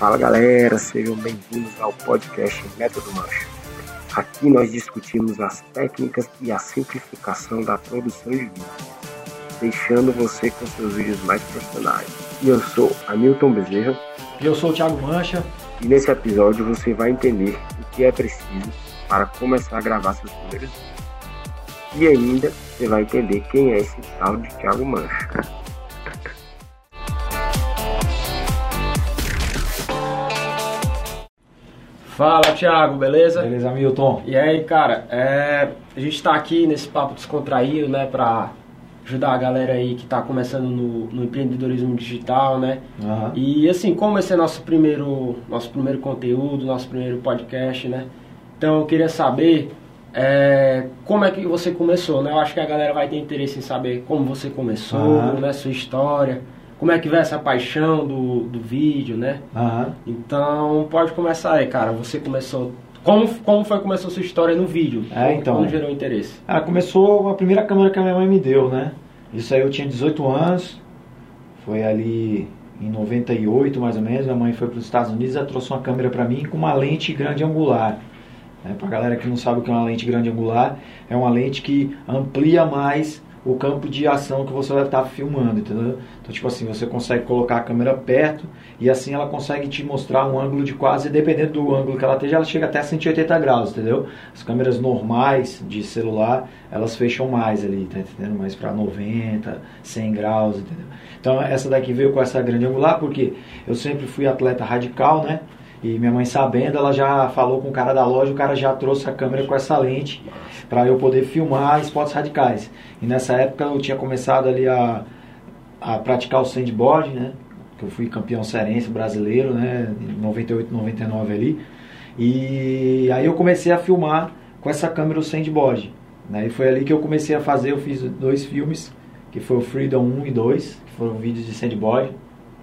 Fala galera, sejam bem-vindos ao podcast Método Mancha. Aqui nós discutimos as técnicas e a simplificação da produção de vídeo, deixando você com seus vídeos mais profissionais. E eu sou Hamilton Bezerra. E eu sou o Thiago Mancha. E nesse episódio você vai entender o que é preciso para começar a gravar seus primeiros vídeos. E ainda você vai entender quem é esse tal de Thiago Mancha. Fala, Thiago, beleza? Beleza, Milton. E aí, cara, é, a gente tá aqui nesse papo descontraído, né, pra ajudar a galera aí que tá começando no, no empreendedorismo digital, né? Uhum. E assim, como esse é nosso primeiro, nosso primeiro conteúdo, nosso primeiro podcast, né? Então eu queria saber é, como é que você começou, né? Eu acho que a galera vai ter interesse em saber como você começou, Uhum. né? Sua história, como é que veio essa paixão do, do vídeo, né? Aham. Então pode começar aí, cara. Você começou. Como, como foi que começou a sua história no vídeo? É, Como- então. Como gerou interesse? Ah, começou a primeira câmera que a minha mãe me deu, né? Isso aí eu tinha 18 anos. Foi ali em 98, mais ou menos. Minha mãe foi para os Estados Unidos e trouxe uma câmera para mim com uma lente grande angular. Né? Para galera que não sabe o que é uma lente grande angular, é uma lente que amplia mais o campo de ação que você vai estar filmando, entendeu? Então, tipo assim, você consegue colocar a câmera perto e assim ela consegue te mostrar um ângulo de quase, dependendo do ângulo que ela esteja, ela chega até 180 graus, entendeu? As câmeras normais de celular, elas fecham mais ali, tá entendendo? Mais para 90, 100 graus, entendeu? Então, essa daqui veio com essa grande angular porque eu sempre fui atleta radical, né? E minha mãe sabendo, ela já falou com o cara da loja, o cara já trouxe a câmera com essa lente para eu poder filmar esportes radicais. E nessa época eu tinha começado ali a, a praticar o sandboard, né? Que eu fui campeão cearense brasileiro, né? Em 98, 99 ali. E aí eu comecei a filmar com essa câmera o sandboard. Né? E foi ali que eu comecei a fazer, eu fiz dois filmes, que foi o Freedom 1 e 2, que foram vídeos de sandboard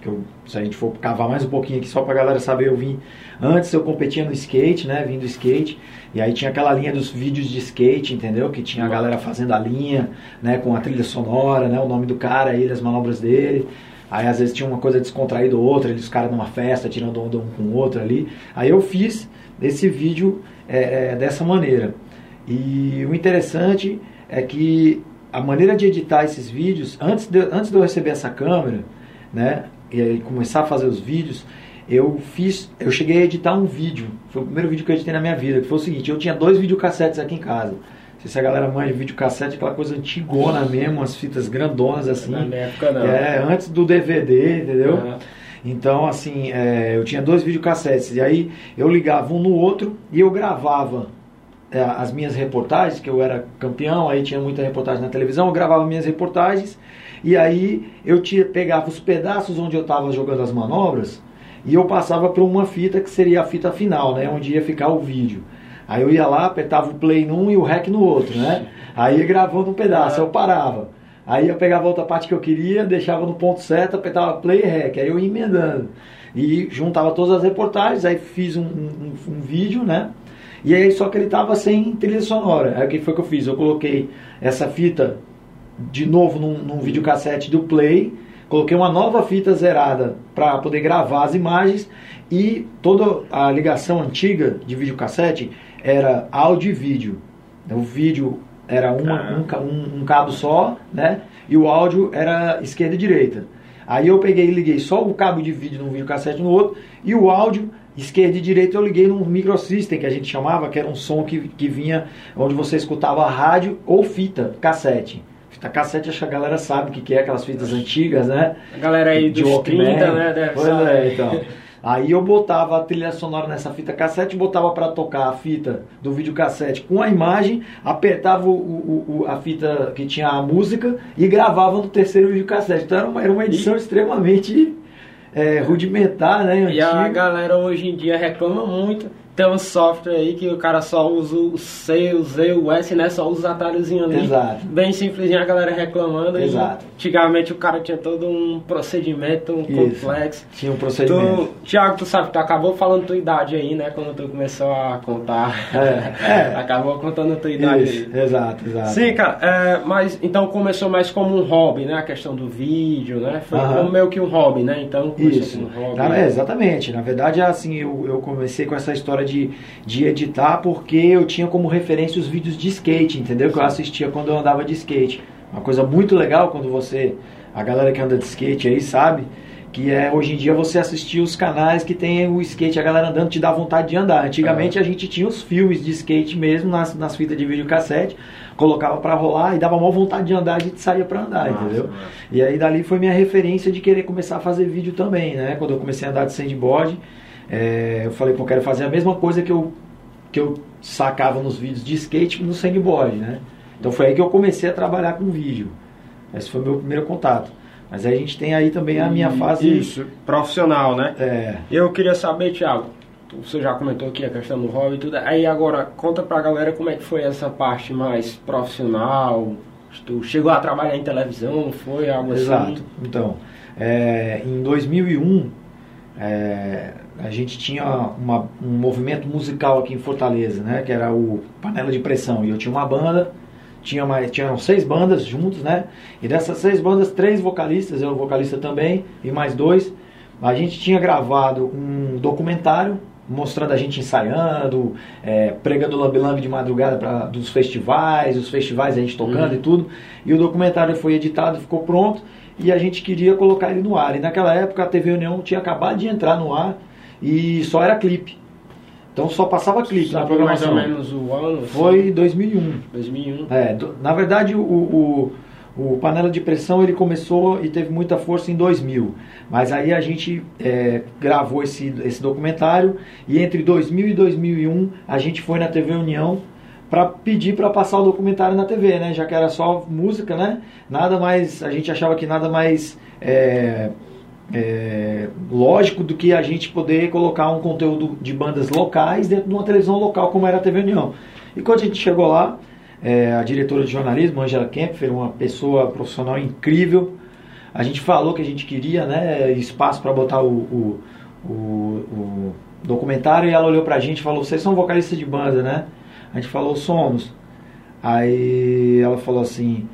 eu, se a gente for cavar mais um pouquinho aqui só pra galera saber, eu vim antes eu competia no skate, né, vim do skate, e aí tinha aquela linha dos vídeos de skate, entendeu? Que tinha a galera fazendo a linha, né, com a trilha sonora, né, o nome do cara, ele, as manobras dele. Aí às vezes tinha uma coisa descontraída ou outra, eles caras numa festa tirando onda um com o outro ali. Aí eu fiz esse vídeo é, é, dessa maneira. E o interessante é que a maneira de editar esses vídeos, antes de, antes de eu receber essa câmera, né, e aí começar a fazer os vídeos, eu fiz, eu cheguei a editar um vídeo. Foi o primeiro vídeo que eu editei na minha vida, que foi o seguinte, eu tinha dois videocassetes aqui em casa. Não sei se a galera manja de videocassete, aquela coisa antigona mesmo, as fitas grandonas assim. Na minha época não. É, antes do DVD, entendeu? Uhum. Então, assim, é, eu tinha dois videocassetes. E aí eu ligava um no outro e eu gravava é, as minhas reportagens, que eu era campeão, aí tinha muita reportagem na televisão, eu gravava minhas reportagens. E aí eu tinha, pegava os pedaços onde eu estava jogando as manobras e eu passava para uma fita que seria a fita final, né? Onde ia ficar o vídeo. Aí eu ia lá, apertava o play num e o rec no outro, né? Aí ia gravando um pedaço, eu parava. Aí eu pegava outra parte que eu queria, deixava no ponto certo, apertava play e rec. Aí eu ia emendando. E juntava todas as reportagens, aí fiz um, um, um vídeo, né? E aí só que ele tava sem trilha sonora. Aí o que foi que eu fiz? Eu coloquei essa fita de novo num, num videocassete do Play, coloquei uma nova fita zerada para poder gravar as imagens e toda a ligação antiga de videocassete era áudio e vídeo. O vídeo era uma, um, um- um cabo só, né? E o áudio era esquerda e direita. Aí eu peguei e liguei só o cabo de vídeo num videocassete no outro e o áudio esquerda e direita eu liguei num microsystem que a gente chamava, que era um som que, que vinha onde você escutava rádio ou fita cassete. Fita cassete, acho que a galera sabe o que que é, aquelas fitas antigas, né? A galera aí De dos Walkman. 30, né? Deve Pois saber. é, então. Aí eu botava a trilha sonora nessa fita cassete, botava para tocar a fita do videocassete com a imagem, apertava o, o- o- a fita que tinha a música e gravava no terceiro videocassete. Então era uma, era uma edição extremamente é, rudimentar, né? E a galera hoje em dia reclama muito. Tem um software aí que o cara só usa o C, o Z, o S, né? Só usa os atalhozinhos ali. Exato. Bem simplesinho a galera reclamando. E Exato. antigamente o cara tinha todo um procedimento um Isso. complexo. Tinha um procedimento. Tu, Tiago, tu sabe, tu acabou falando tua idade aí, né? Quando tu começou a contar. É, é. acabou contando tua idade Isso, aí. exato, exato. Sim, cara, é, mas então começou mais como um hobby, né? A questão do vídeo, né? Foi Aham. como meio que um hobby, né? Então Isso. Isso, Na, é, exatamente. Na verdade, assim, eu, eu comecei com essa história de, de editar porque eu tinha como referência os vídeos de skate, entendeu? Que eu assistia quando eu andava de skate. Uma coisa muito legal quando você, a galera que anda de skate aí sabe, que é hoje em dia você assistir os canais que tem o skate, a galera andando te dá vontade de andar. Antigamente a gente tinha os filmes de skate mesmo nas, nas fitas de videocassete, colocava para rolar e dava mal vontade de andar, a gente saía para andar, nossa, entendeu? Nossa. E aí dali foi minha referência de querer começar a fazer vídeo também, né? Quando eu comecei a andar de sandboard, é, eu falei, pô, eu quero fazer a mesma coisa que eu, que eu sacava nos vídeos de skate no sandboard, né? Então foi aí que eu comecei a trabalhar com vídeo. Esse foi o meu primeiro contato. Mas aí a gente tem aí também a minha fase. Isso, profissional, né? É. Eu queria saber, Thiago, você já comentou aqui a questão do hobby e tudo. Aí agora, conta pra galera como é que foi essa parte mais profissional. Tu chegou a trabalhar em televisão, foi algo Exato. assim? Exato. Então, é, em 2001, é, a gente tinha uma, um movimento musical aqui em Fortaleza, né? Que era o Panela de Pressão. E eu tinha uma banda tinha mais, tinham seis bandas juntos, né? E dessas seis bandas, três vocalistas, eu vocalista também, e mais dois. A gente tinha gravado um documentário mostrando a gente ensaiando, é, pregando lambi-lambi de madrugada para dos festivais, os festivais a gente tocando uhum. e tudo. E o documentário foi editado, ficou pronto e a gente queria colocar ele no ar. E naquela época a TV União tinha acabado de entrar no ar e só era clipe. Então só passava clipe Sabe na programação. mais ou menos o ano? Assim? Foi 2001. 2001. É, do, na verdade o, o, o, Panela de Pressão ele começou e teve muita força em 2000. Mas aí a gente é, gravou esse, esse documentário e entre 2000 e 2001 a gente foi na TV União para pedir para passar o documentário na TV, né? Já que era só música, né? Nada mais, a gente achava que nada mais é, é, lógico do que a gente poder colocar um conteúdo de bandas locais dentro de uma televisão local como era a TV União. E quando a gente chegou lá, é, a diretora de jornalismo, Angela Kempfer, uma pessoa profissional incrível, a gente falou que a gente queria né, espaço para botar o, o, o, o, documentário e ela olhou para a gente e falou: Vocês são vocalistas de banda, né? A gente falou: Somos. Aí ela falou assim: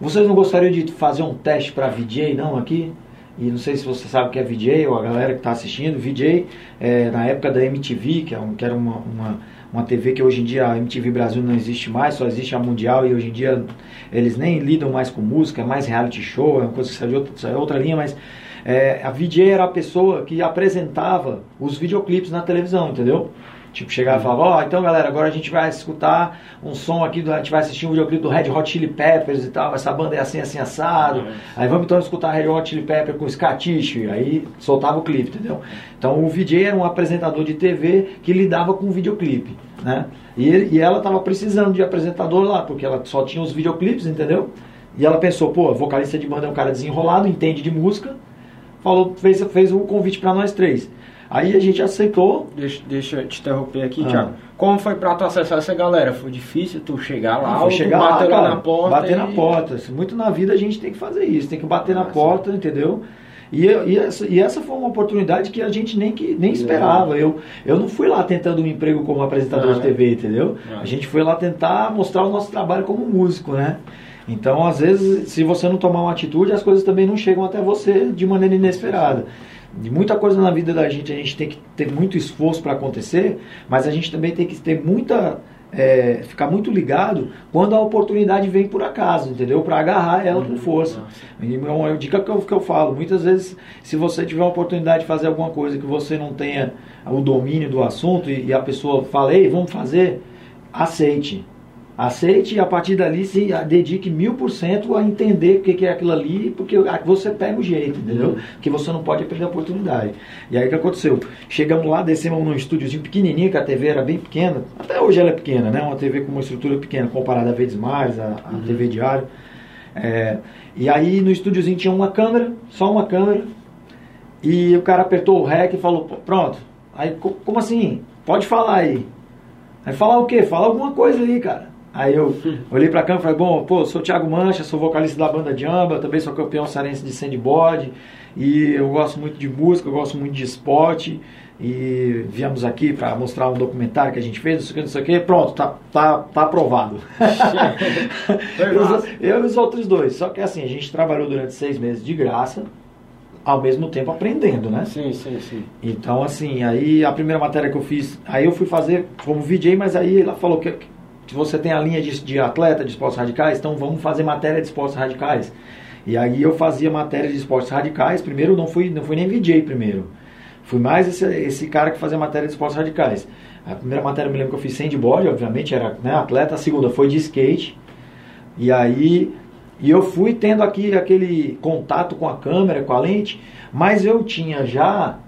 Vocês não gostariam de fazer um teste para VJ, não, aqui? E não sei se você sabe o que é VJ ou a galera que está assistindo. VJ, é, na época da MTV, que, é que era uma, uma, uma, TV que hoje em dia a MTV Brasil não existe mais, só existe a Mundial e hoje em dia eles nem lidam mais com música, é mais reality show, é uma coisa que saiu outra, outra linha, mas é, a VJ era a pessoa que apresentava os videoclipes na televisão, entendeu? Tipo, chegava e falava, ó, oh, então galera, agora a gente vai escutar um som aqui, do, a gente vai assistir um videoclipe do Red Hot Chili Peppers e tal, essa banda é assim, assim, assado. Aí vamos então escutar Red Hot Chili Peppers com Scatish, aí soltava o clipe, entendeu? Então o VJ era um apresentador de TV que lidava com videoclipe, né? E, ele, e ela tava precisando de apresentador lá, porque ela só tinha os videoclipes, entendeu? E ela pensou, pô, vocalista de banda é um cara desenrolado, entende de música, falou, fez, fez o convite para nós três. Aí a gente aceitou. Deixa, deixa eu te interromper aqui, ah. Thiago. Como foi pra tu acessar essa galera? Foi difícil tu chegar lá? Chegar lá, cara, na porta? Bater e... na porta. Muito na vida a gente tem que fazer isso, tem que bater ah, na porta, entendeu? E, e, essa, e essa foi uma oportunidade que a gente nem, que, nem esperava. Eu, eu não fui lá tentando um emprego como apresentador ah, de TV, entendeu? Ah. A gente foi lá tentar mostrar o nosso trabalho como músico, né? Então, às vezes, se você não tomar uma atitude, as coisas também não chegam até você de maneira inesperada de muita coisa na vida da gente, a gente tem que ter muito esforço para acontecer, mas a gente também tem que ter muita. É, ficar muito ligado quando a oportunidade vem por acaso, entendeu? Para agarrar ela com força. E é uma dica que eu, que eu falo: muitas vezes, se você tiver a oportunidade de fazer alguma coisa que você não tenha o domínio do assunto e, e a pessoa fala, ei, vamos fazer, aceite Aceite e a partir dali se dedique mil por cento a entender o que é aquilo ali, porque você pega o jeito, entendeu? Que você não pode perder a oportunidade. E aí o que aconteceu? Chegamos lá, descemos num estúdiozinho pequenininho, que a TV era bem pequena, até hoje ela é pequena, né? Uma TV com uma estrutura pequena comparada a Verdes Mares, a, a uhum. TV Diário. É, e aí no estúdiozinho tinha uma câmera, só uma câmera, e o cara apertou o REC e falou, pronto. Aí, como assim? Pode falar aí. Aí falar o quê? Fala alguma coisa aí, cara. Aí eu olhei pra câmera e falei, bom, pô, sou Thiago Mancha, sou vocalista da banda Jamba, também sou campeão sarense de sandboard, e eu gosto muito de música, eu gosto muito de esporte, e viemos aqui para mostrar um documentário que a gente fez, não sei o que, não sei o que, pronto, tá, tá, tá aprovado. eu e os outros dois. Só que assim, a gente trabalhou durante seis meses de graça, ao mesmo tempo aprendendo, né? Sim, sim, sim. Então, assim, aí a primeira matéria que eu fiz, aí eu fui fazer como VJ, mas aí ela falou que, que você tem a linha de, de atleta de esportes radicais, então vamos fazer matéria de esportes radicais. E aí eu fazia matéria de esportes radicais, primeiro não fui, não fui nem VJ primeiro. Fui mais esse, esse cara que fazia matéria de esportes radicais. A primeira matéria eu me lembro que eu fiz sandboard, obviamente, era né, atleta. A segunda foi de skate. E aí e eu fui tendo aqui aquele contato com a câmera, com a lente, mas eu tinha já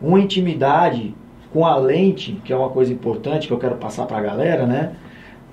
uma intimidade com a lente, que é uma coisa importante que eu quero passar para a galera, né?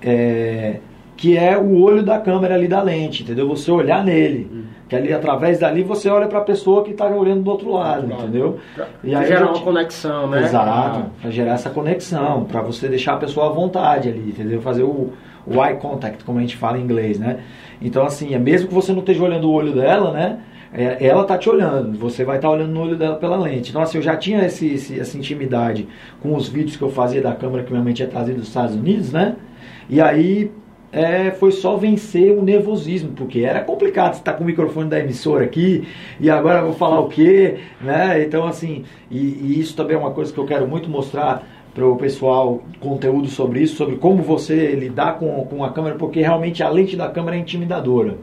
É, que é o olho da câmera ali da lente, entendeu? Você olhar nele. Hum. Que ali, através dali, você olha para a pessoa que está olhando do outro lado, entendeu? Pra, e aí gerar uma conexão, né? Exato, ah. para gerar essa conexão, para você deixar a pessoa à vontade ali, entendeu? Fazer o, o eye contact, como a gente fala em inglês, né? Então, assim, é mesmo que você não esteja olhando o olho dela, né? É, ela tá te olhando, você vai estar tá olhando no olho dela pela lente. Então, assim, eu já tinha esse, esse, essa intimidade com os vídeos que eu fazia da câmera que minha mãe tinha trazido dos Estados Unidos, né? E aí é, foi só vencer o nervosismo, porque era complicado estar tá com o microfone da emissora aqui e agora vou falar o quê, né? Então, assim, e, e isso também é uma coisa que eu quero muito mostrar para o pessoal conteúdo sobre isso, sobre como você lidar com, com a câmera, porque realmente a lente da câmera é intimidadora.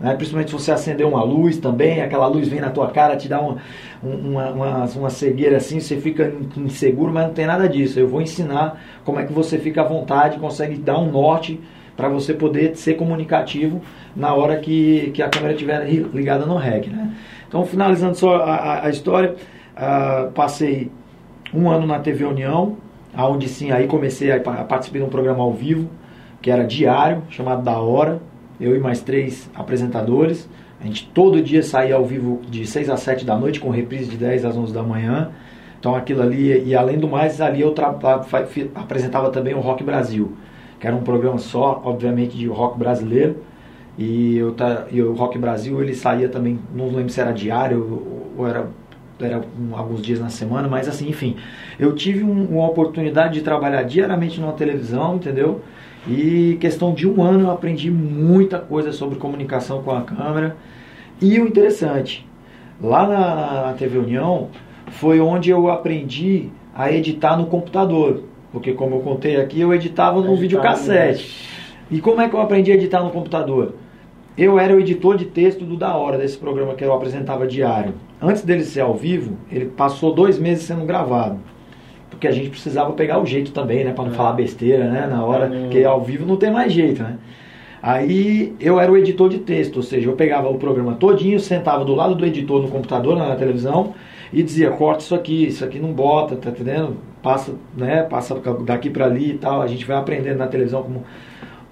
Né? Principalmente se você acender uma luz também, aquela luz vem na tua cara, te dá uma, uma, uma, uma cegueira assim, você fica inseguro, mas não tem nada disso. Eu vou ensinar como é que você fica à vontade, consegue dar um norte para você poder ser comunicativo na hora que, que a câmera estiver ligada no REC. Né? Então, finalizando só a, a, a história, uh, passei um ano na TV União, aonde sim aí comecei a participar de um programa ao vivo que era diário, chamado Da Hora, eu e mais três apresentadores. A gente todo dia saía ao vivo de 6 às 7 da noite, com reprise de 10 às 11 da manhã. Então aquilo ali, e além do mais, ali eu apresentava também o Rock Brasil, que era um programa só, obviamente, de rock brasileiro. E, eu, e o Rock Brasil ele saía também, não lembro se era diário ou era era alguns dias na semana, mas assim, enfim, eu tive um, uma oportunidade de trabalhar diariamente numa televisão, entendeu? E questão de um ano eu aprendi muita coisa sobre comunicação com a câmera. E o interessante, lá na, na TV União foi onde eu aprendi a editar no computador. Porque como eu contei aqui, eu editava no videocassete. E como é que eu aprendi a editar no computador? Eu era o editor de texto do Da Hora, desse programa que eu apresentava diário. Antes dele ser ao vivo, ele passou dois meses sendo gravado. Porque a gente precisava pegar o jeito também, né? Para não é. falar besteira, né? Na hora, é. que ao vivo não tem mais jeito, né? Aí eu era o editor de texto, ou seja, eu pegava o programa todinho, sentava do lado do editor no computador, na televisão, e dizia, corta isso aqui, isso aqui não bota, tá entendendo? Passa, né, passa daqui para ali e tal. A gente vai aprendendo na televisão como,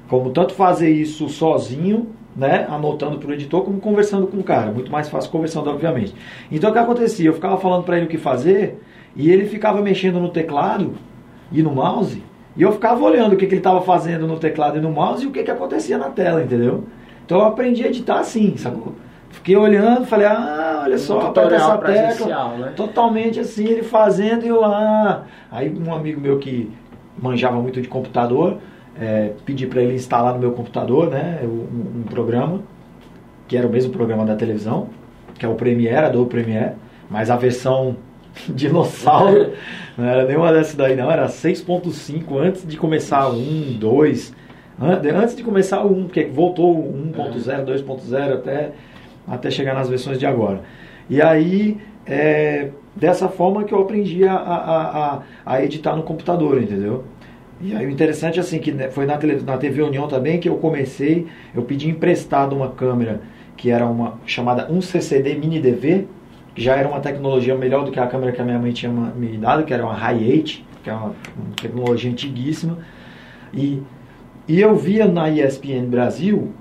como tanto fazer isso sozinho, né, anotando para o editor, como conversando com o cara. Muito mais fácil conversando, obviamente. Então o que acontecia? Eu ficava falando para ele o que fazer e ele ficava mexendo no teclado e no mouse e eu ficava olhando o que, que ele estava fazendo no teclado e no mouse e o que, que acontecia na tela, entendeu? Então eu aprendi a editar assim, sacou? Fiquei olhando, falei, ah, olha só, aperta essa tecla. Né? Totalmente assim, ele fazendo e eu, ah. Aí um amigo meu que manjava muito de computador, é, pedi para ele instalar no meu computador né, um, um, programa, que era o mesmo programa da televisão, que é o Premiere, Adobe Premiere, mas a versão dinossauro não era nenhuma dessas daí não, era 6.5 antes de começar o 1, 2, antes de começar o 1, porque voltou o 1.0, 2.0 até, até chegar nas versões de agora. E aí, é, dessa forma que eu aprendi a, a, a, a editar no computador, entendeu? E aí o interessante assim, que né, foi na, tele, na TV União também que eu comecei, eu pedi emprestado uma câmera que era uma chamada 1CCD Mini DV, já era uma tecnologia melhor do que a câmera que a minha mãe tinha me dado, que era uma Hi8, que é uma, uma tecnologia antiguíssima. E, e eu via na ESPN Brasil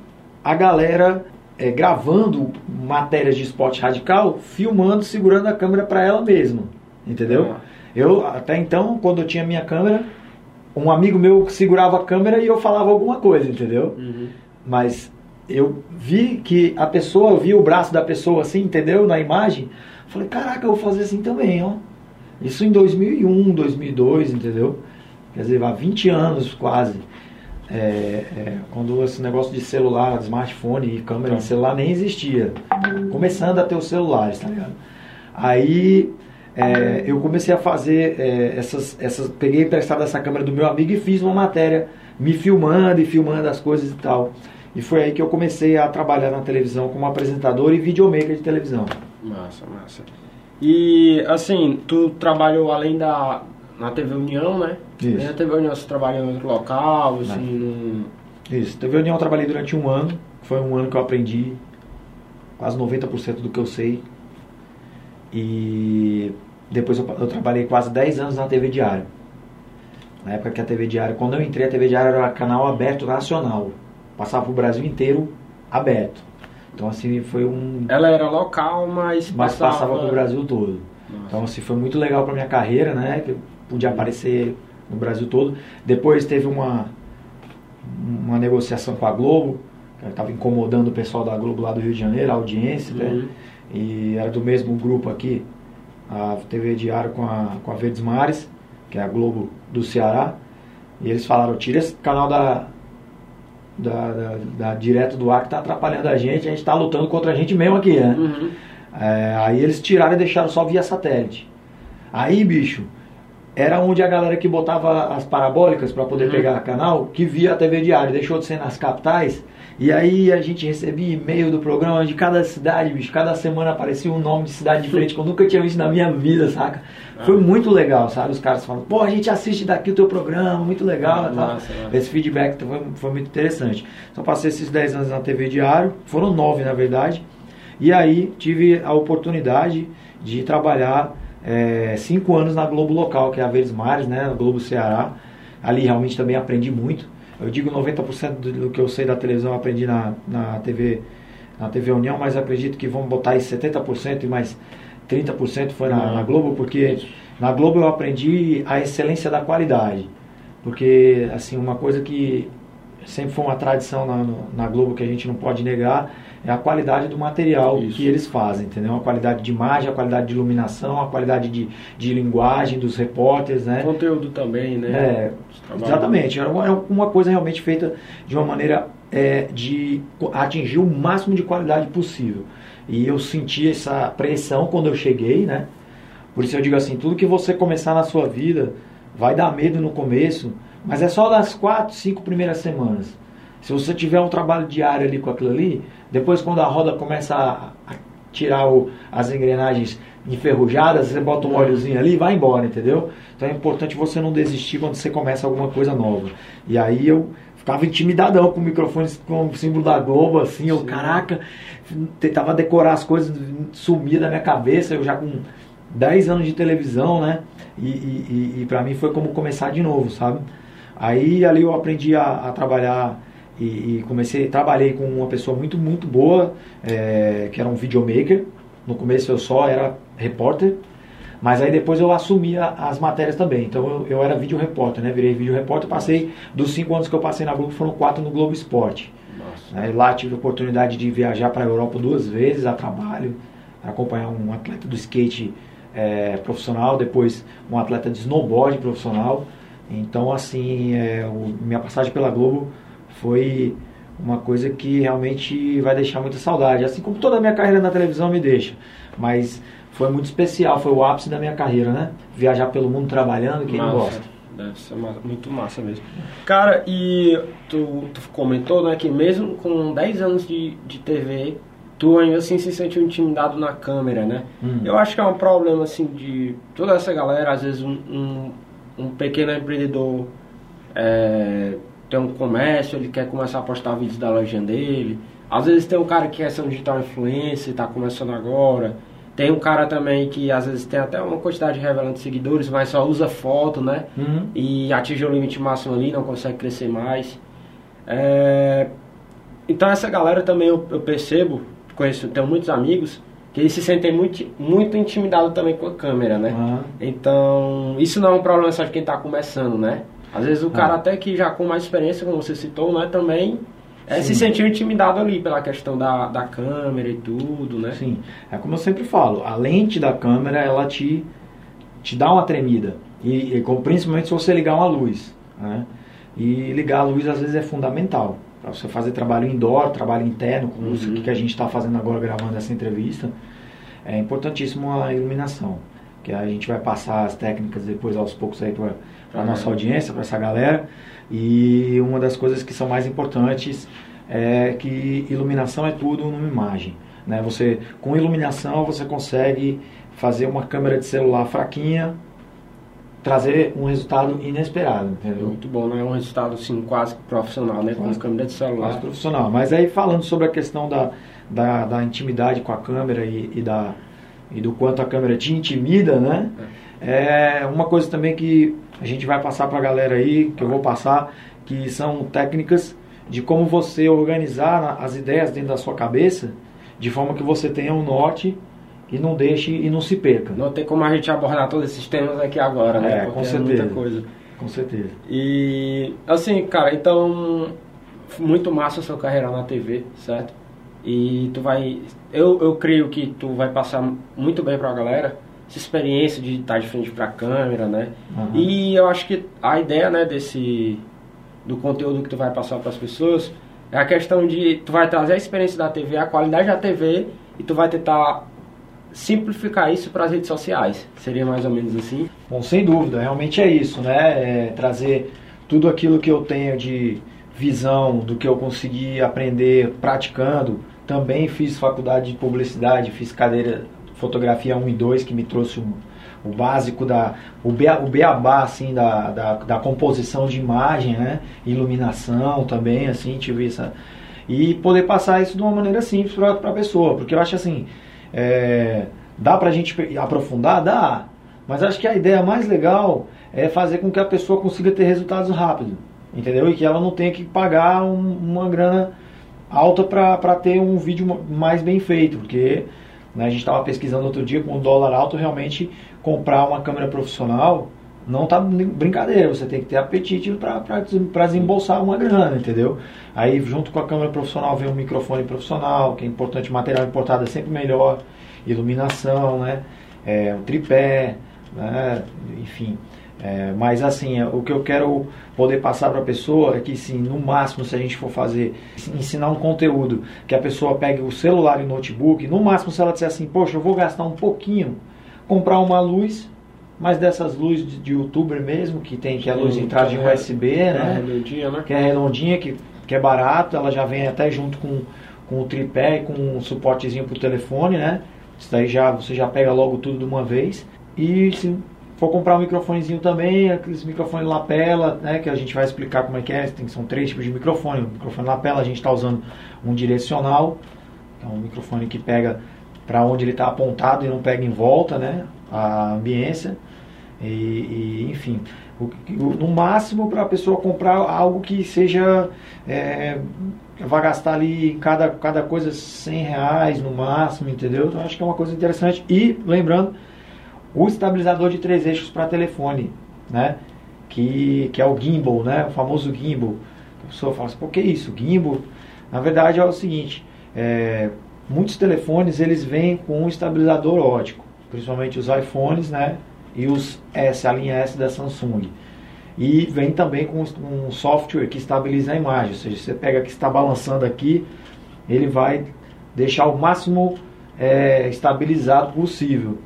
a galera é, gravando matérias de esporte radical, filmando, segurando a câmera para ela mesma, entendeu? É. Eu até então, quando eu tinha minha câmera, um amigo meu segurava a câmera e eu falava alguma coisa, entendeu? Uhum. Mas eu vi que a pessoa, eu vi o braço da pessoa assim, entendeu? Na imagem. Falei, caraca, eu vou fazer assim também, ó. Isso em 2001, 2002, entendeu? Quer dizer, há 20 anos quase. É, é, quando esse negócio de celular, smartphone e câmera de celular nem existia. Começando a ter os celulares, tá ligado? Aí é, eu comecei a fazer é, essas, essas. Peguei emprestado essa câmera do meu amigo e fiz uma matéria me filmando e filmando as coisas e tal. E foi aí que eu comecei a trabalhar na televisão como apresentador e videomaker de televisão. Massa, massa. E assim, tu trabalhou além da. na TV União, né? Isso. Na TV União você trabalhou em outro local, assim, num... Isso. TV União eu trabalhei durante um ano. Foi um ano que eu aprendi quase 90% do que eu sei. E depois eu, eu trabalhei quase 10 anos na TV Diário. Na época que a TV Diário, quando eu entrei, a TV Diário era canal aberto nacional. Passava pro Brasil inteiro aberto. Então assim, foi um. Ela era local, mas Mas passava... passava pro Brasil todo. Nossa. Então assim, foi muito legal pra minha carreira, né? Que eu podia aparecer no Brasil todo. Depois teve uma, uma negociação com a Globo, que estava incomodando o pessoal da Globo lá do Rio de Janeiro, a audiência, né? Uhum. E era do mesmo grupo aqui, a TV Diário com a, com a Verdes Mares, que é a Globo do Ceará. E eles falaram, tira esse canal da, da, da, da direto do ar que tá atrapalhando a gente, a gente tá lutando contra a gente mesmo aqui, né? Uhum. É, aí eles tiraram e deixaram só via satélite. Aí, bicho, era onde a galera que botava as parabólicas para poder Uhum. pegar canal, que via a TV Diário, deixou de ser nas capitais. E aí a gente recebia e-mail do programa de cada cidade, bicho. Cada semana aparecia um nome de cidade diferente que eu nunca tinha visto na minha vida, saca? Foi muito legal, sabe? Os caras falam, pô, a gente assiste daqui o teu programa, muito legal tal. Massa, massa. Esse feedback foi, foi muito interessante. Então passei esses 10 anos na TV Diário, foram 9 na verdade. E aí tive a oportunidade de trabalhar 5 anos na Globo Local, que é a Verdes Mares, né? Na Globo Ceará. Ali realmente também aprendi muito. Eu digo 90% do, que eu sei da televisão eu aprendi na, na TV na TV União, mas acredito que vamos botar aí 70% e mais 30% foi na, na Globo, porque na Globo eu aprendi a excelência da qualidade. Porque, assim, uma coisa que sempre foi uma tradição na, na Globo que a gente não pode negar é a qualidade do material Isso. que eles fazem, entendeu? A qualidade de imagem, a qualidade de iluminação, a qualidade de, de linguagem dos repórteres, né? Conteúdo também, né? É, exatamente. Uma, era uma coisa realmente feita de uma maneira é, de atingir o máximo de qualidade possível. E eu senti essa pressão quando eu cheguei, né? Por isso eu digo assim, tudo que você começar na sua vida vai dar medo no começo, mas é só das quatro, cinco primeiras semanas. Se você tiver um trabalho diário ali com aquilo ali, depois quando a roda começa a, tirar o- as engrenagens enferrujadas, você bota um óleozinho ali e vai embora, entendeu? Então é importante você não desistir quando você começa alguma coisa nova. E aí eu ficava intimidadão com o microfone com o símbolo da Globo, assim, eu, Sim. caraca, tentava decorar as coisas, sumia da minha cabeça, eu já com 10 anos de televisão, né? E, e, e, e para mim foi como começar de novo, sabe? Aí ali eu aprendi a, a trabalhar e, e comecei, trabalhei com uma pessoa muito, muito boa, é, que era um videomaker. No começo eu só era repórter, mas aí depois eu assumi a- as matérias também. Então eu, eu era vídeo repórter, né? Virei vídeo repórter, passei dos cinco anos que eu passei na Globo, foram quatro no Globo Esporte. Nossa. Né? Lá tive a oportunidade de viajar para a Europa duas vezes a trabalho, acompanhar um atleta do skate eh, profissional, depois um atleta de snowboard profissional. Então, assim, eh, o- minha passagem pela Globo foi uma coisa que realmente vai deixar muita saudade. Assim como toda a minha carreira na televisão me deixa. Mas foi muito especial, foi o ápice da minha carreira, né? Viajar pelo mundo trabalhando, quem não gosta. Deve ser massa, muito massa mesmo. Cara, e tu, tu comentou, né, que mesmo com 10 anos de, de TV, tu ainda assim se sentiu intimidado na câmera, né? Hum. Eu acho que é um problema, assim, de toda essa galera, às vezes um, um, um pequeno empreendedor é, tem um comércio, ele quer começar a postar vídeos da loja dele. Às vezes tem um cara que quer ser um digital influencer, tá começando agora. Tem um cara também que às vezes tem até uma quantidade relevante de seguidores, mas só usa foto, né? Uhum. e atinge o limite máximo ali, não consegue crescer mais. É, Então essa galera também eu, eu percebo, conheço, tenho muitos amigos, que eles se sentem muito, muito intimidados também com a câmera, né? Ah. Então, isso não é um problema só de quem está começando, né? Às vezes o cara Ah. até que já com mais experiência, como você citou, né, também é, se Sim. sentiu intimidado ali pela questão da, da câmera e tudo, né? Sim, é como eu sempre falo, a lente da câmera ela te, te dá uma tremida, e, e principalmente se você ligar uma luz. Né? E ligar a luz às vezes é fundamental para você fazer trabalho indoor, trabalho interno, como Uhum. que a gente está fazendo agora gravando essa entrevista. é importantíssimo a iluminação. Que a gente vai passar as técnicas depois aos poucos aí para a nossa audiência, para essa galera. E uma das coisas que são mais importantes é que iluminação é tudo numa imagem. Né? Você, com iluminação você consegue fazer uma câmera de celular fraquinha, trazer um resultado inesperado, entendeu? Muito bom, né? É um resultado assim quase profissional, né? Com câmera de celular. Quase profissional. Mas aí falando sobre a questão da, da, da intimidade com a câmera e, e, da, e do quanto a câmera te intimida, né? É. é uma coisa também que a gente vai passar para a galera aí, que eu vou passar, que são técnicas de como você organizar as ideias dentro da sua cabeça, de forma que você tenha um norte e não deixe e não se perca. Não tem como a gente abordar todos esses temas aqui agora, né? É, Porque com certeza. É muita coisa. Com certeza. E assim, cara, então muito massa a sua carreira na TV, certo? E tu vai, eu, eu creio que tu vai passar muito bem pra galera essa experiência de estar de frente pra câmera, né? Uhum. E eu acho que a ideia, né, desse do conteúdo que tu vai passar para as pessoas é a questão de tu vai trazer a experiência da TV, a qualidade da TV e tu vai tentar simplificar isso para as redes sociais. Seria mais ou menos assim? Bom, sem dúvida, realmente é isso, né? É trazer tudo aquilo que eu tenho de visão, do que eu consegui aprender praticando. Também fiz faculdade de publicidade, fiz cadeira fotografia 1 e 2 que me trouxe um, o básico da o, bea, o beabá assim da, da, da, composição de imagem, né? Iluminação também, assim, tive essa e poder passar isso de uma maneira simples para a pessoa, porque eu acho assim, é, dá para a gente aprofundar, dá, mas acho que a ideia mais legal é fazer com que a pessoa consiga ter resultados rápidos, entendeu? E que ela não tenha que pagar um, uma grana alta para ter um vídeo mais bem feito, porque né, a gente estava pesquisando outro dia com o dólar alto, realmente comprar uma câmera profissional não tá brincadeira, você tem que ter apetite para desembolsar uma grana, entendeu? Aí junto com a câmera profissional vem um microfone profissional, que é importante, material importado é sempre melhor, iluminação, né? É, tripé, né? enfim. É, mas assim, o que eu quero poder passar para a pessoa é que sim, no máximo se a gente for fazer, ensinar um conteúdo que a pessoa pegue o celular e o notebook, no máximo se ela disser assim, poxa, eu vou gastar um pouquinho comprar uma luz, mas dessas luzes de, de youtuber mesmo, que tem que é a luz de entrada de USB, é, né? Redondinha, né? Que é redondinha, que, que é barato, ela já vem até junto com, com o tripé e com um suportezinho pro telefone, né? Isso daí já, você já pega logo tudo de uma vez. E se for comprar um microfonezinho também, aqueles microfones lapela, né? Que a gente vai explicar como é que é, tem, são três tipos de microfone. O microfone lapela a gente está usando um direcional, é um microfone que pega para onde ele está apontado e não pega em volta, né? A ambiência. E, e enfim, o, o, no máximo para a pessoa comprar algo que seja. É, vai gastar ali cada, cada coisa 100 reais no máximo, entendeu? Então acho que é uma coisa interessante. E lembrando, o estabilizador de três eixos para telefone, né? Que, que é o gimbal, né? O famoso gimbal. A pessoa fala assim, por que isso? Gimbal? Na verdade é o seguinte, é, muitos telefones eles vêm com um estabilizador ótico, principalmente os iPhones, né? E os S, a linha S da Samsung. E vem também com um software que estabiliza a imagem, ou seja, você pega que está balançando aqui, ele vai deixar o máximo é, estabilizado possível.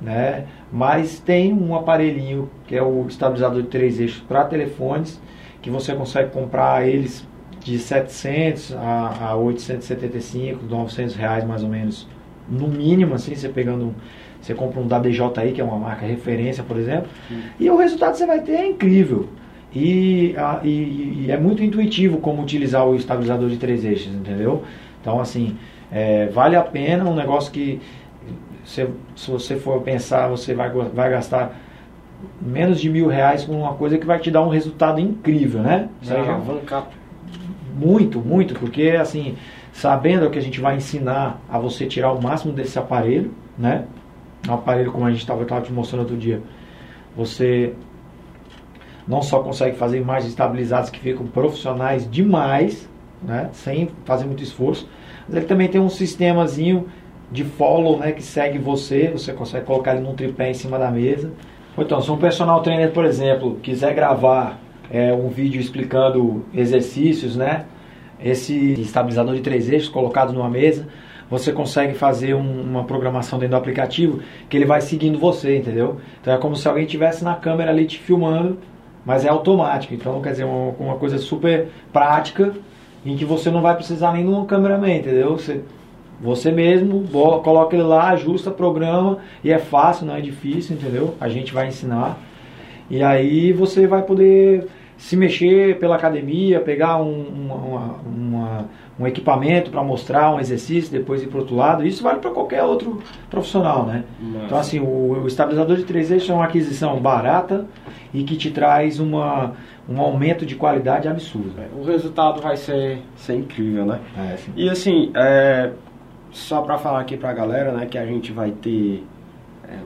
Né? Mas tem um aparelhinho que é o estabilizador de três eixos para telefones, que você consegue comprar eles de 700 a, a 875, 900 reais mais ou menos, no mínimo, assim, você pegando, você compra um da DJI, que é uma marca referência, por exemplo, Sim. e o resultado que você vai ter é incrível. E, a, e, e, é muito intuitivo como utilizar o estabilizador de três eixos, entendeu? Então, assim, é, vale a pena, um negócio que, se, se você for pensar, você vai, vai gastar menos de mil reais com uma coisa que vai te dar um resultado incrível, né? Seja, muito, muito, porque assim, sabendo que a gente vai ensinar a você tirar o máximo desse aparelho, né? Um aparelho como a gente estava te mostrando outro dia. Você não só consegue fazer imagens estabilizadas que ficam profissionais demais, né? Sem fazer muito esforço, mas ele também tem um sistemazinho de follow, né? Que segue você, você consegue colocar ele num tripé em cima da mesa. Então, se um personal trainer, por exemplo, quiser gravar é, um vídeo explicando exercícios, né? Esse estabilizador de três eixos colocado numa mesa, você consegue fazer um, uma programação dentro do aplicativo que ele vai seguindo você, entendeu? Então é como se alguém estivesse na câmera ali te filmando, mas é automático. Então, quer dizer, uma, uma coisa super prática em que você não vai precisar nem de um cameraman, entendeu? Você, você mesmo coloca ele lá, ajusta, programa e é fácil, não é difícil, entendeu? A gente vai ensinar. E aí você vai poder se mexer pela academia, pegar um, uma, uma, um equipamento para mostrar um exercício, depois ir para outro lado. Isso vale para qualquer outro profissional, né? Nossa. Então, assim, o, o, estabilizador de 3 eixos é uma aquisição barata e que te traz uma, um aumento de qualidade absurdo. É, o resultado vai ser, ser incrível, né? É, e assim, é, só para falar aqui para a galera, né, que a gente vai ter é,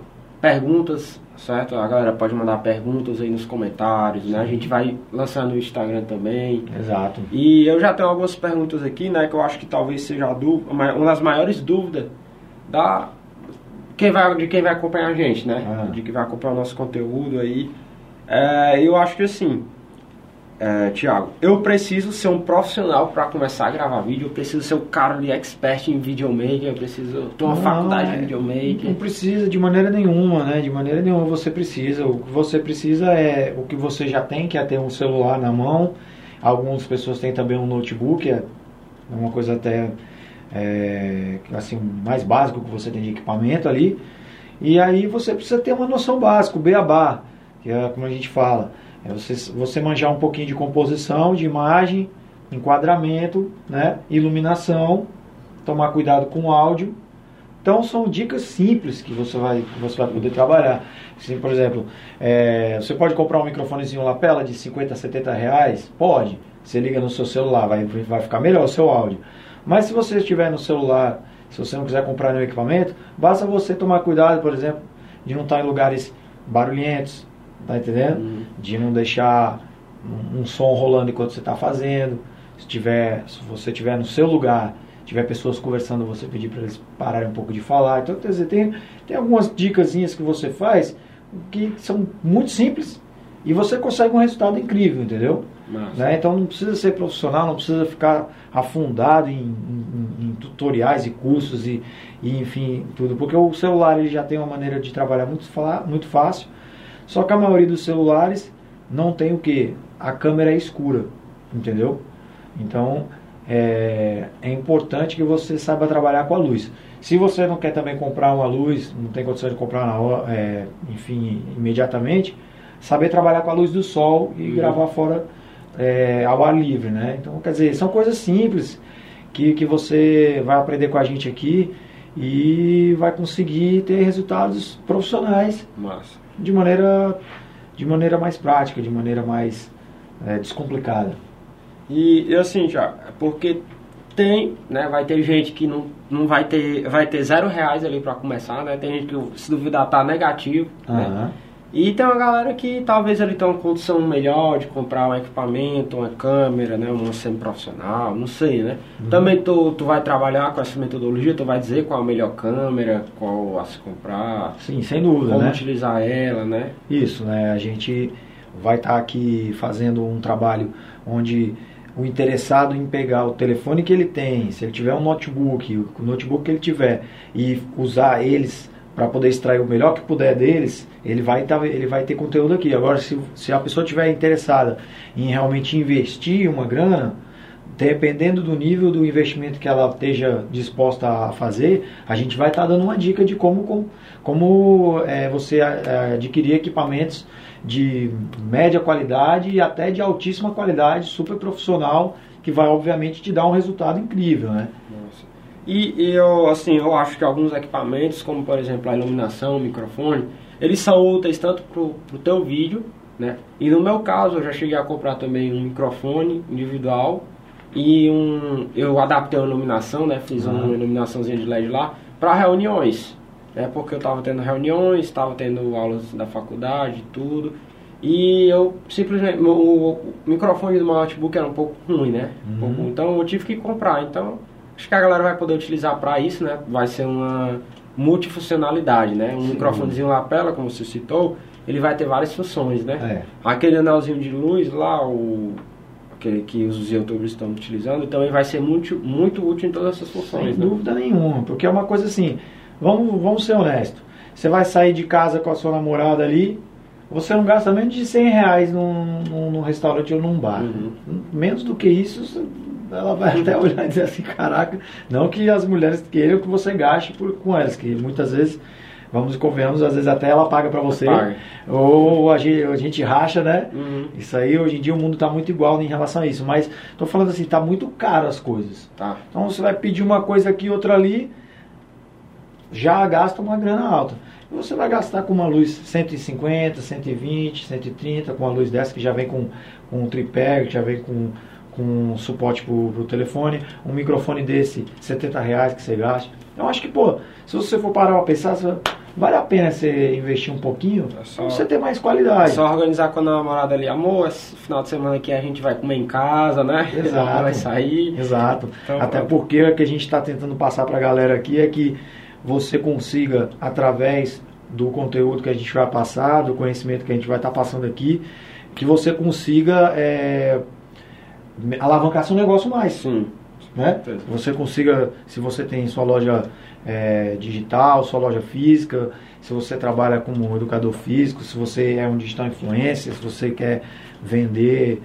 perguntas certo? A galera pode mandar perguntas aí nos comentários, né? A gente vai lançar no Instagram também. Exato. E eu já tenho algumas perguntas aqui, né? Que eu acho que talvez seja dúvida, uma das maiores dúvidas da quem vai, de quem vai acompanhar a gente, né? Ah. De quem vai acompanhar o nosso conteúdo aí. É, eu acho que assim, é, Tiago, eu preciso ser um profissional para começar a gravar vídeo, eu preciso ser um cara de expert em videomaker, eu preciso ter uma não, faculdade é, de videomaker. Não precisa de maneira nenhuma, né? De maneira nenhuma você precisa. O que você precisa é o que você já tem, que é ter um celular na mão. Algumas pessoas têm também um notebook, é uma coisa até é, assim mais básico que você tem de equipamento ali. E aí você precisa ter uma noção básica, o beabá, que é como a gente fala. É você, você manjar um pouquinho de composição, de imagem, enquadramento, né? iluminação, tomar cuidado com o áudio. Então são dicas simples que você vai, que você vai poder trabalhar. Assim, por exemplo, é, você pode comprar um microfonezinho lapela de 50, 70 reais? Pode. Você liga no seu celular, vai, vai ficar melhor o seu áudio. Mas se você estiver no celular, se você não quiser comprar nenhum equipamento, basta você tomar cuidado, por exemplo, de não estar em lugares barulhentos, Tá entendendo? Uhum. De não deixar um, som rolando enquanto você está fazendo. Se, tiver, se você estiver no seu lugar, tiver pessoas conversando, você pedir para eles pararem um pouco de falar. Então, quer dizer, tem, tem algumas dicas que você faz que são muito simples e você consegue um resultado incrível, entendeu? Né? Então não precisa ser profissional, não precisa ficar afundado em, em, em tutoriais e cursos e, e, enfim tudo, porque o celular ele já tem uma maneira de trabalhar muito, muito fácil só que a maioria dos celulares não tem o que? A câmera é escura, entendeu? Então é, é, importante que você saiba trabalhar com a luz. Se você não quer também comprar uma luz, não tem condição de comprar na hora, é, enfim, imediatamente, saber trabalhar com a luz do sol e uhum. gravar fora é, ao ar livre, né? Então, quer dizer, são coisas simples que, que você vai aprender com a gente aqui e vai conseguir ter resultados profissionais. Massa de maneira, de maneira mais prática, de maneira mais é, descomplicada. E, e assim, já, porque tem, né, vai ter gente que não, não vai ter, vai ter zero reais ali para começar, né, tem gente que se duvidar tá negativo, uhum. né, e tem uma galera que talvez ele tenha uma condição melhor de comprar um equipamento, uma câmera, né, uma semi-profissional, não sei, né. Uhum. Também tu, tu vai trabalhar com essa metodologia, tu vai dizer qual a melhor câmera, qual a se comprar. Sim, sem dúvida, como né. utilizar ela, né. Isso, né, a gente vai estar tá aqui fazendo um trabalho onde o interessado em pegar o telefone que ele tem, se ele tiver um notebook, o notebook que ele tiver, e usar eles para poder extrair o melhor que puder deles, ele vai, tá, ele vai ter conteúdo aqui. Agora, se, se a pessoa estiver interessada em realmente investir uma grana, dependendo do nível do investimento que ela esteja disposta a fazer, a gente vai estar tá dando uma dica de como, como, como é, você é, adquirir equipamentos de média qualidade e até de altíssima qualidade, super profissional, que vai obviamente te dar um resultado incrível, né? Nossa. E, eu, assim, eu acho que alguns equipamentos, como por exemplo a iluminação, o microfone, eles são úteis tanto para o teu vídeo, né? E no meu caso, eu já cheguei a comprar também um microfone individual e um, eu adaptei a iluminação, né? Fiz uhum. uma iluminaçãozinha de LED lá para reuniões, né? Porque eu estava tendo reuniões, estava tendo aulas da faculdade, tudo. E eu simplesmente o, o microfone do meu notebook era um pouco ruim, né? Um pouco, uhum. então eu tive que comprar. Então Acho que a galera vai poder utilizar para isso, né? Vai ser uma multifuncionalidade, né? Um Sim. microfonezinho lapela, como você citou, ele vai ter várias funções, né? É. Aquele anelzinho de luz lá, o que, que os youtubers estão utilizando, então ele vai ser muito, muito útil em todas essas funções. Sem né? dúvida nenhuma, porque é uma coisa assim, vamos, vamos ser honestos. Você vai sair de casa com a sua namorada ali, você não gasta menos de 100 reais num, num, num restaurante ou num bar. Uhum. Menos do que isso, ela vai até olhar e dizer assim, caraca, não que as mulheres queiram que você gaste por, com elas, que muitas vezes, vamos e convenhamos, às vezes até ela paga pra você, Paga. ou a gente, a gente racha, né? Uhum. Isso aí, hoje em dia, o mundo tá muito igual em relação a isso, mas tô falando assim, tá muito caro as coisas. Tá. Então você vai pedir uma coisa aqui, outra ali, já gasta uma grana alta. E você vai gastar com uma luz 150, 120, 130, com uma luz dessa que já vem com, com um tripé, que já vem com, com suporte para o telefone, um microfone desse, 70 reais que você gasta. Eu acho que, pô, se você for parar para pensar, vale a pena você investir um pouquinho É só- pra você ter mais É qualidade. só organizar com a namorada ali, amor, esse final de semana aqui a gente vai comer em casa, né? Exato. vai sair. Exato. Então, Até é. porque o que a gente está tentando passar para a galera aqui é que você consiga, através do conteúdo que a gente vai passar, do conhecimento que a gente vai estar passando aqui, que você consiga é, alavancar seu negócio mais. Sim. Né? Você consiga, se você tem sua loja é, digital, sua loja física, se você trabalha como educador físico, se você é um digital influencer, se você quer vender,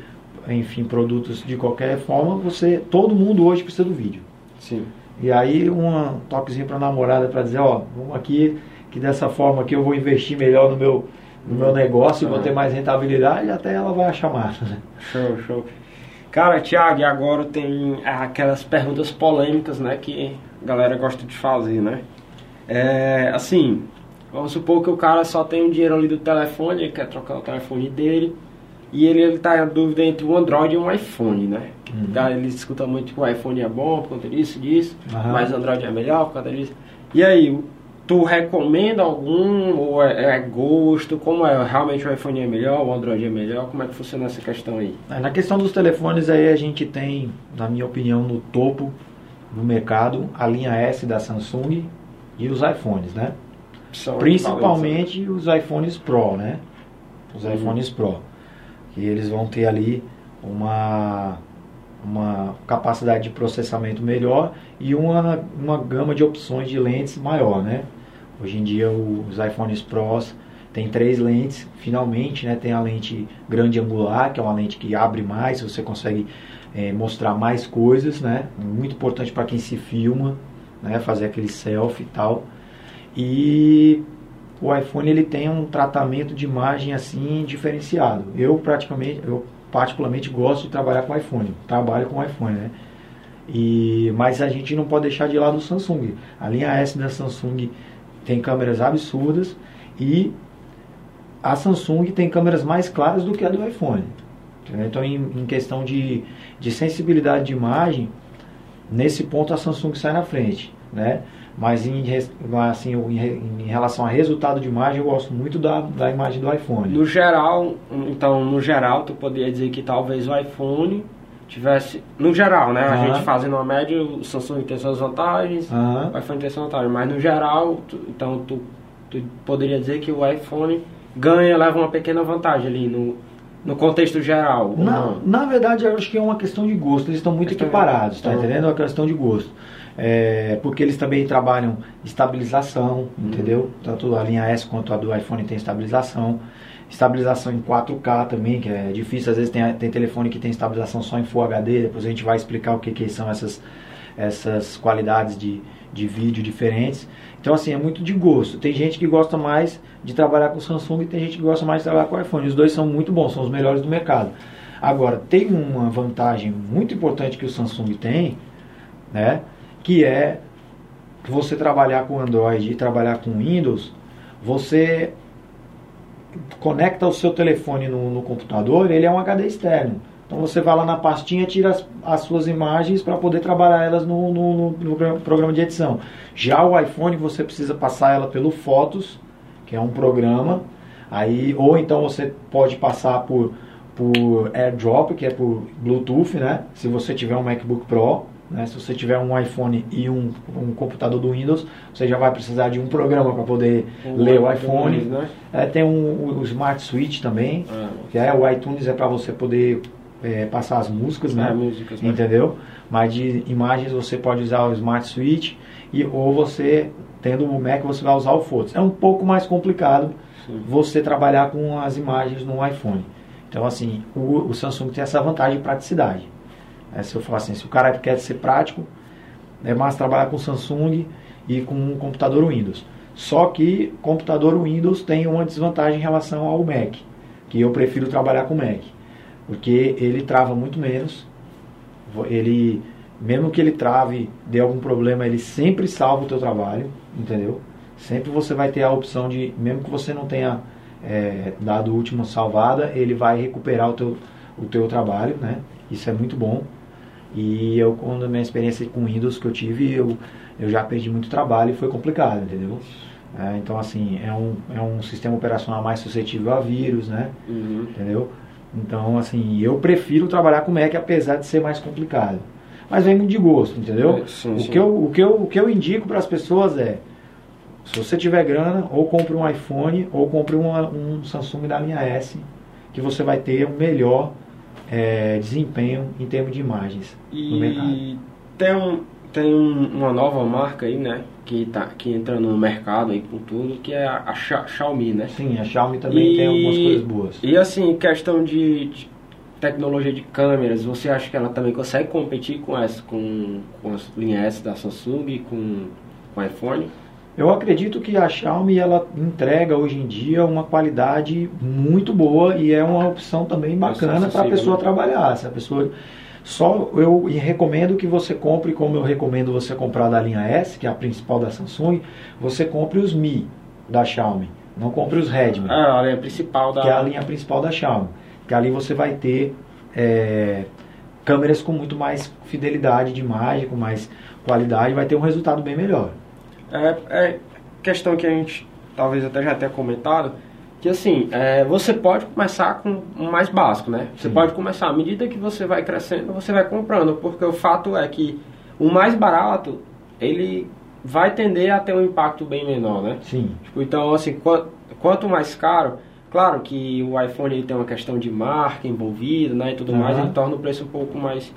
enfim, produtos de qualquer forma, você, todo mundo hoje precisa do vídeo. Sim. E aí um toquezinho para namorada para dizer, ó, vamos aqui que dessa forma aqui eu vou investir melhor no meu no meu negócio e vou Ah. ter mais rentabilidade, até ela vai achar massa, né? Show, show. Cara, Thiago, e agora tem aquelas perguntas polêmicas, né, que a galera gosta de fazer, né? É, assim, vamos supor que o cara só tem o dinheiro ali do telefone, ele quer trocar o telefone dele, e ele, ele tá em dúvida entre um Android e um iPhone, né? Uhum. Cara, ele escuta muito que o iPhone é bom por conta disso, disso, Aham. mas o Android é melhor por conta disso. E aí, tu recomenda algum, ou é, é gosto, como é? Realmente o iPhone é melhor, o Android é melhor? Como é que funciona essa questão aí? É, Na questão dos telefones aí a gente tem, na minha opinião, no topo do mercado a linha S da Samsung e os iPhones, né? São Principalmente os iPhones Pro, né? Os Uhum. iPhones Pro. Que eles vão ter ali uma, uma capacidade de processamento melhor e uma, uma gama de opções de lentes maior, né? Hoje em dia os iPhones Pros tem três lentes, finalmente, né? Tem a lente grande angular, que é uma lente que abre mais, você consegue eh, mostrar mais coisas, né? Muito importante para quem se filma, né? Fazer aquele selfie e tal. E o iPhone ele tem um tratamento de imagem assim diferenciado. Eu praticamente, eu particularmente gosto de trabalhar com iPhone, trabalho com iPhone, né? E mas a gente não pode deixar de lado o Samsung. A linha S da Samsung tem câmeras absurdas e a Samsung tem câmeras mais claras do que a do iPhone. Então, em, em questão de, de sensibilidade de imagem, nesse ponto a Samsung sai na frente, né? Mas em, assim, em relação a resultado de imagem, eu gosto muito da, da imagem do iPhone. No geral, então, no geral, tu poderia dizer que talvez o iPhone tivesse. No geral, né? A Aham. gente fazendo uma média, o Samsung tem suas vantagens, Aham. o iPhone tem suas vantagens. Mas no geral, tu- então tu, tu poderia dizer que o iPhone ganha, leva uma pequena vantagem ali no, no contexto geral. Na, não? na verdade, eu acho que é uma questão de gosto. Eles estão muito Questão- equiparados, tá então- entendendo? É uma questão de gosto. É, porque eles também trabalham estabilização, Uhum. entendeu? Tanto a linha S quanto a do iPhone tem estabilização. Estabilização em 4K também, que é difícil. Às vezes tem, tem telefone que tem estabilização só em Full HD. Depois a gente vai explicar o que, que são essas, essas qualidades de, de vídeo diferentes. Então, assim, é muito de gosto. Tem gente que gosta mais de trabalhar com Samsung e tem gente que gosta mais de trabalhar com iPhone. Os dois são muito bons, são os melhores do mercado. Agora, tem uma vantagem muito importante que o Samsung tem, né? Que é você trabalhar com Android e trabalhar com Windows, você conecta o seu telefone no, no computador, ele é um HD externo. Então você vai lá na pastinha, tira as, as suas imagens para poder trabalhar elas no, no, no- no pro- programa de edição. Já o iPhone você precisa passar ela pelo Fotos, que é um programa, aí ou então você pode passar por por AirDrop, que é por Bluetooth, né? Se você tiver um MacBook Pro, né? Se você tiver um iPhone e um, um computador do Windows, você já vai precisar de um programa para poder ler o iPhone. Né? É, tem um, o Smart Switch também, Ah, que é o iTunes é para você poder é, passar as músicas, né? Músicas, né? Entendeu? Mas de imagens você pode usar o Smart Switch e, ou você, tendo o Mac, você vai usar o Photos. É um pouco mais complicado Sim. você trabalhar com as imagens no iPhone. Então, assim, o, o Samsung tem essa vantagem de praticidade. É, se eu falar assim, se o cara quer ser prático, é mais trabalhar com Samsung e com um computador Windows. Só que computador Windows tem uma desvantagem em relação ao Mac, que eu prefiro trabalhar com Mac, porque ele trava muito menos. Ele, mesmo que ele trave, dê algum problema, ele sempre salva o teu trabalho, entendeu? Sempre você vai ter a opção de, mesmo que você não tenha é, dado a última salvada, ele vai recuperar o teu, o teu trabalho, né? Isso é muito bom. E eu, quando a minha experiência com Windows que eu tive, eu, eu já perdi muito trabalho e foi complicado, entendeu? É, então, assim, é um, é um sistema operacional mais suscetível a vírus, né? Uhum. Entendeu? Então, assim, eu prefiro trabalhar com Mac apesar de ser mais complicado. Mas vem muito de gosto, entendeu? É, sim, o, sim. Que eu, o, que eu, o que eu indico para as pessoas é, se você tiver grana, ou compre um iPhone, ou compre uma, um Samsung da linha S, que você vai ter um melhor é, desempenho em termos de imagens no mercado. E tem, um, tem um- uma nova marca aí, né? Que, tá, que entra no mercado aí com tudo, que é a, a Xia- Xiaomi, né? Sim, a Xiaomi também E- tem algumas coisas boas. E assim, questão de, de tecnologia de câmeras, você acha que ela também consegue competir com essa, com, com as linhas S da Samsung e com, com iPhone? Eu acredito que a Xiaomi ela entrega hoje em dia uma qualidade muito boa e é uma opção também bacana para a pessoa né? trabalhar. Se a pessoa só eu recomendo que você compre, como eu recomendo você comprar da linha S, que é a principal da Samsung, você compre os Mi da Xiaomi, não compre os Redmi Ah, a linha principal da. que é a linha principal da Xiaomi. Que ali você vai ter é, câmeras com muito mais fidelidade de imagem, com mais qualidade, vai ter um resultado bem melhor. É, é questão que a gente talvez até já tenha comentado, que assim, é, você pode começar com o mais básico, né? Você Sim. pode começar, à medida que você vai crescendo, você vai comprando, porque o fato é que o mais barato, ele vai tender a ter um impacto bem menor, né? Sim. Tipo, então, assim, quan- quanto mais caro, claro que o iPhone ele tem uma questão de marca envolvida, né, e tudo mais, Aham. ele torna o preço um pouco mais,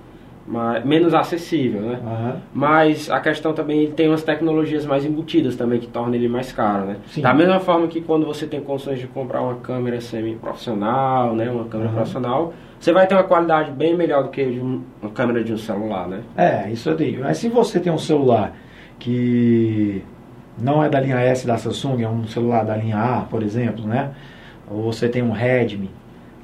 mais menos acessível, né? Aham. Mas a questão também ele tem umas tecnologias mais embutidas também que tornam ele mais caro, né? Sim. Da mesma forma que quando você tem condições de comprar uma câmera semi-profissional, né, uma câmera Aham. profissional, você vai ter uma qualidade bem melhor do que de um- uma câmera de um celular, né? É, isso eu digo. Mas se você tem um celular que não é da linha S da Samsung, é um celular da linha A, por exemplo, né? Ou você tem um Redmi,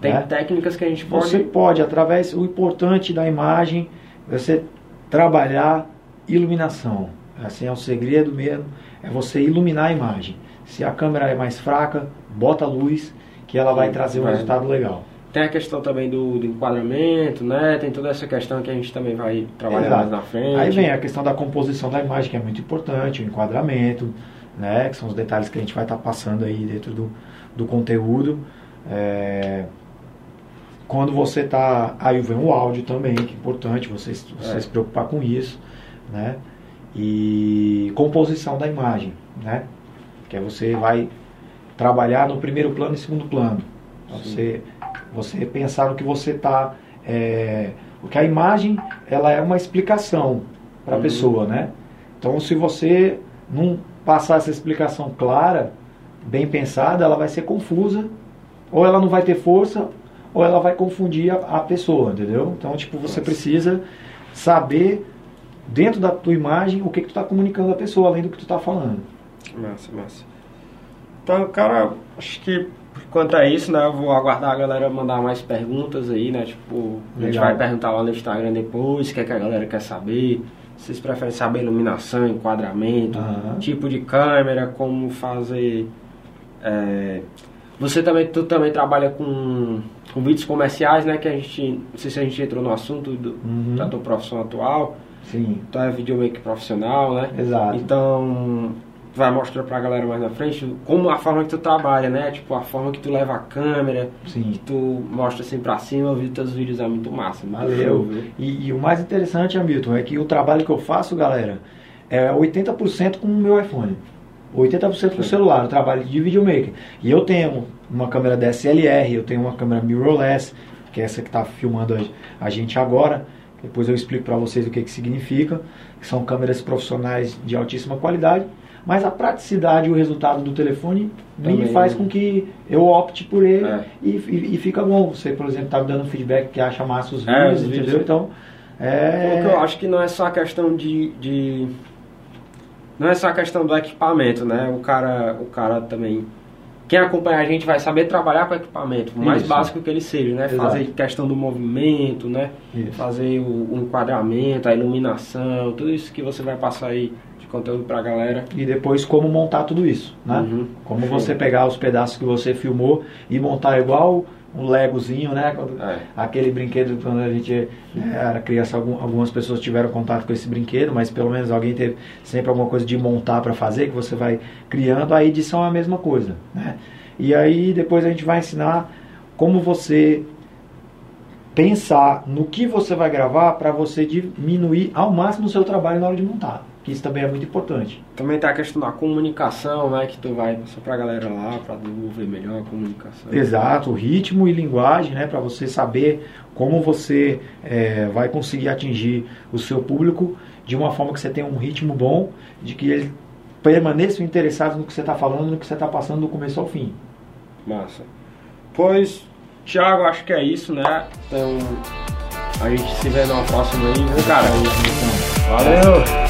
Tem né? técnicas que a gente pode Você pode, através, o importante da imagem, você trabalhar iluminação. Assim é o segredo mesmo, é você iluminar a imagem. Se a câmera é mais fraca, bota luz, que ela vai trazer um vai. resultado legal. Tem a questão também do, do enquadramento, né? Tem toda essa questão que a gente também vai trabalhar Exato. mais na frente. Aí vem a questão da composição da imagem, que é muito importante, o enquadramento, né, que são os detalhes que a gente vai estar passando aí dentro do, do conteúdo. É, quando você está. Aí vem o áudio também, que é importante você, você É. se preocupar com isso. Né? E composição da imagem, né? Que é você vai trabalhar no primeiro plano e segundo plano. Então. Você, você pensar no que você está. É, porque a imagem ela é uma explicação para a Uhum. pessoa, né? Então, se você não passar essa explicação clara, bem pensada, ela vai ser confusa, ou ela não vai ter força, ou ela vai confundir a, a pessoa, entendeu? Então, tipo, você precisa saber dentro da tua imagem o que, que tu está comunicando à pessoa, além do que tu está falando. Massa, massa. Então, cara, acho que quanto a isso, né, eu vou aguardar a galera mandar mais perguntas aí, né? Tipo, a gente Legal. vai perguntar lá no Instagram depois, o que, é que a galera quer saber. Vocês preferem saber iluminação, enquadramento, Aham. tipo de câmera, como fazer. é, Você também, tu também trabalha com, com vídeos comerciais, né? Que a gente. Não sei se a gente entrou no assunto do, Uhum. da tua profissão atual. Sim, Tu é videomaker profissional, né? exato. Então, tu vai mostrar pra galera mais na frente como a forma que tu trabalha, né? Tipo, a forma que tu leva a câmera, que Sim. tu mostra assim pra cima, eu vi teus vídeos, é muito massa. Valeu. show? E, e o mais interessante, Hamilton, é que o trabalho que eu faço, galera, é 80% com o meu iPhone. 80% com celular, o trabalho de videomaker. E eu tenho uma câmera DSLR, eu tenho uma câmera mirrorless, que é essa que está filmando a, gente agora. Depois eu explico para vocês o que, que significa. Que são câmeras profissionais de altíssima qualidade. Mas a praticidade e o resultado do telefone Também me faz com que eu opte por ele é. e, e, e, fica bom. Você, por exemplo, está me dando feedback que acha massa os é, vídeos, é, entendeu? Então, é... Eu acho que não é só a questão de, de... Não é só a questão do equipamento, né? O cara, o cara também quem acompanha a gente vai saber trabalhar com equipamento, o mais Isso. básico que ele seja, né? Exato. Fazer questão do movimento, né? Isso. Fazer o, o, enquadramento, a iluminação, tudo isso que você vai passar aí de conteúdo pra galera. E depois como montar tudo isso, né? Uhum. Como você pegar os pedaços que você filmou e montar igual um legozinho, né? É. Aquele brinquedo, quando a gente era criança, algumas pessoas tiveram contato com esse brinquedo, mas pelo menos alguém teve sempre alguma coisa de montar para fazer, que você vai criando. A edição é a mesma coisa, né? E aí depois a gente vai ensinar como você pensar no que você vai gravar para você diminuir ao máximo o seu trabalho na hora de montar que isso também é muito importante. Também tem a questão da comunicação, né, que tu vai passar para a galera lá para desenvolver melhor a comunicação. Exato, ritmo e linguagem, né, para você saber como você é, vai conseguir atingir o seu público de uma forma que você tenha um ritmo bom, de que eles permaneçam interessados no que você está falando, no que você está passando do começo ao fim. Massa. Pois, Thiago, acho que é isso, né? Então, a gente se vê numa próxima aí, viu, cara? Valeu!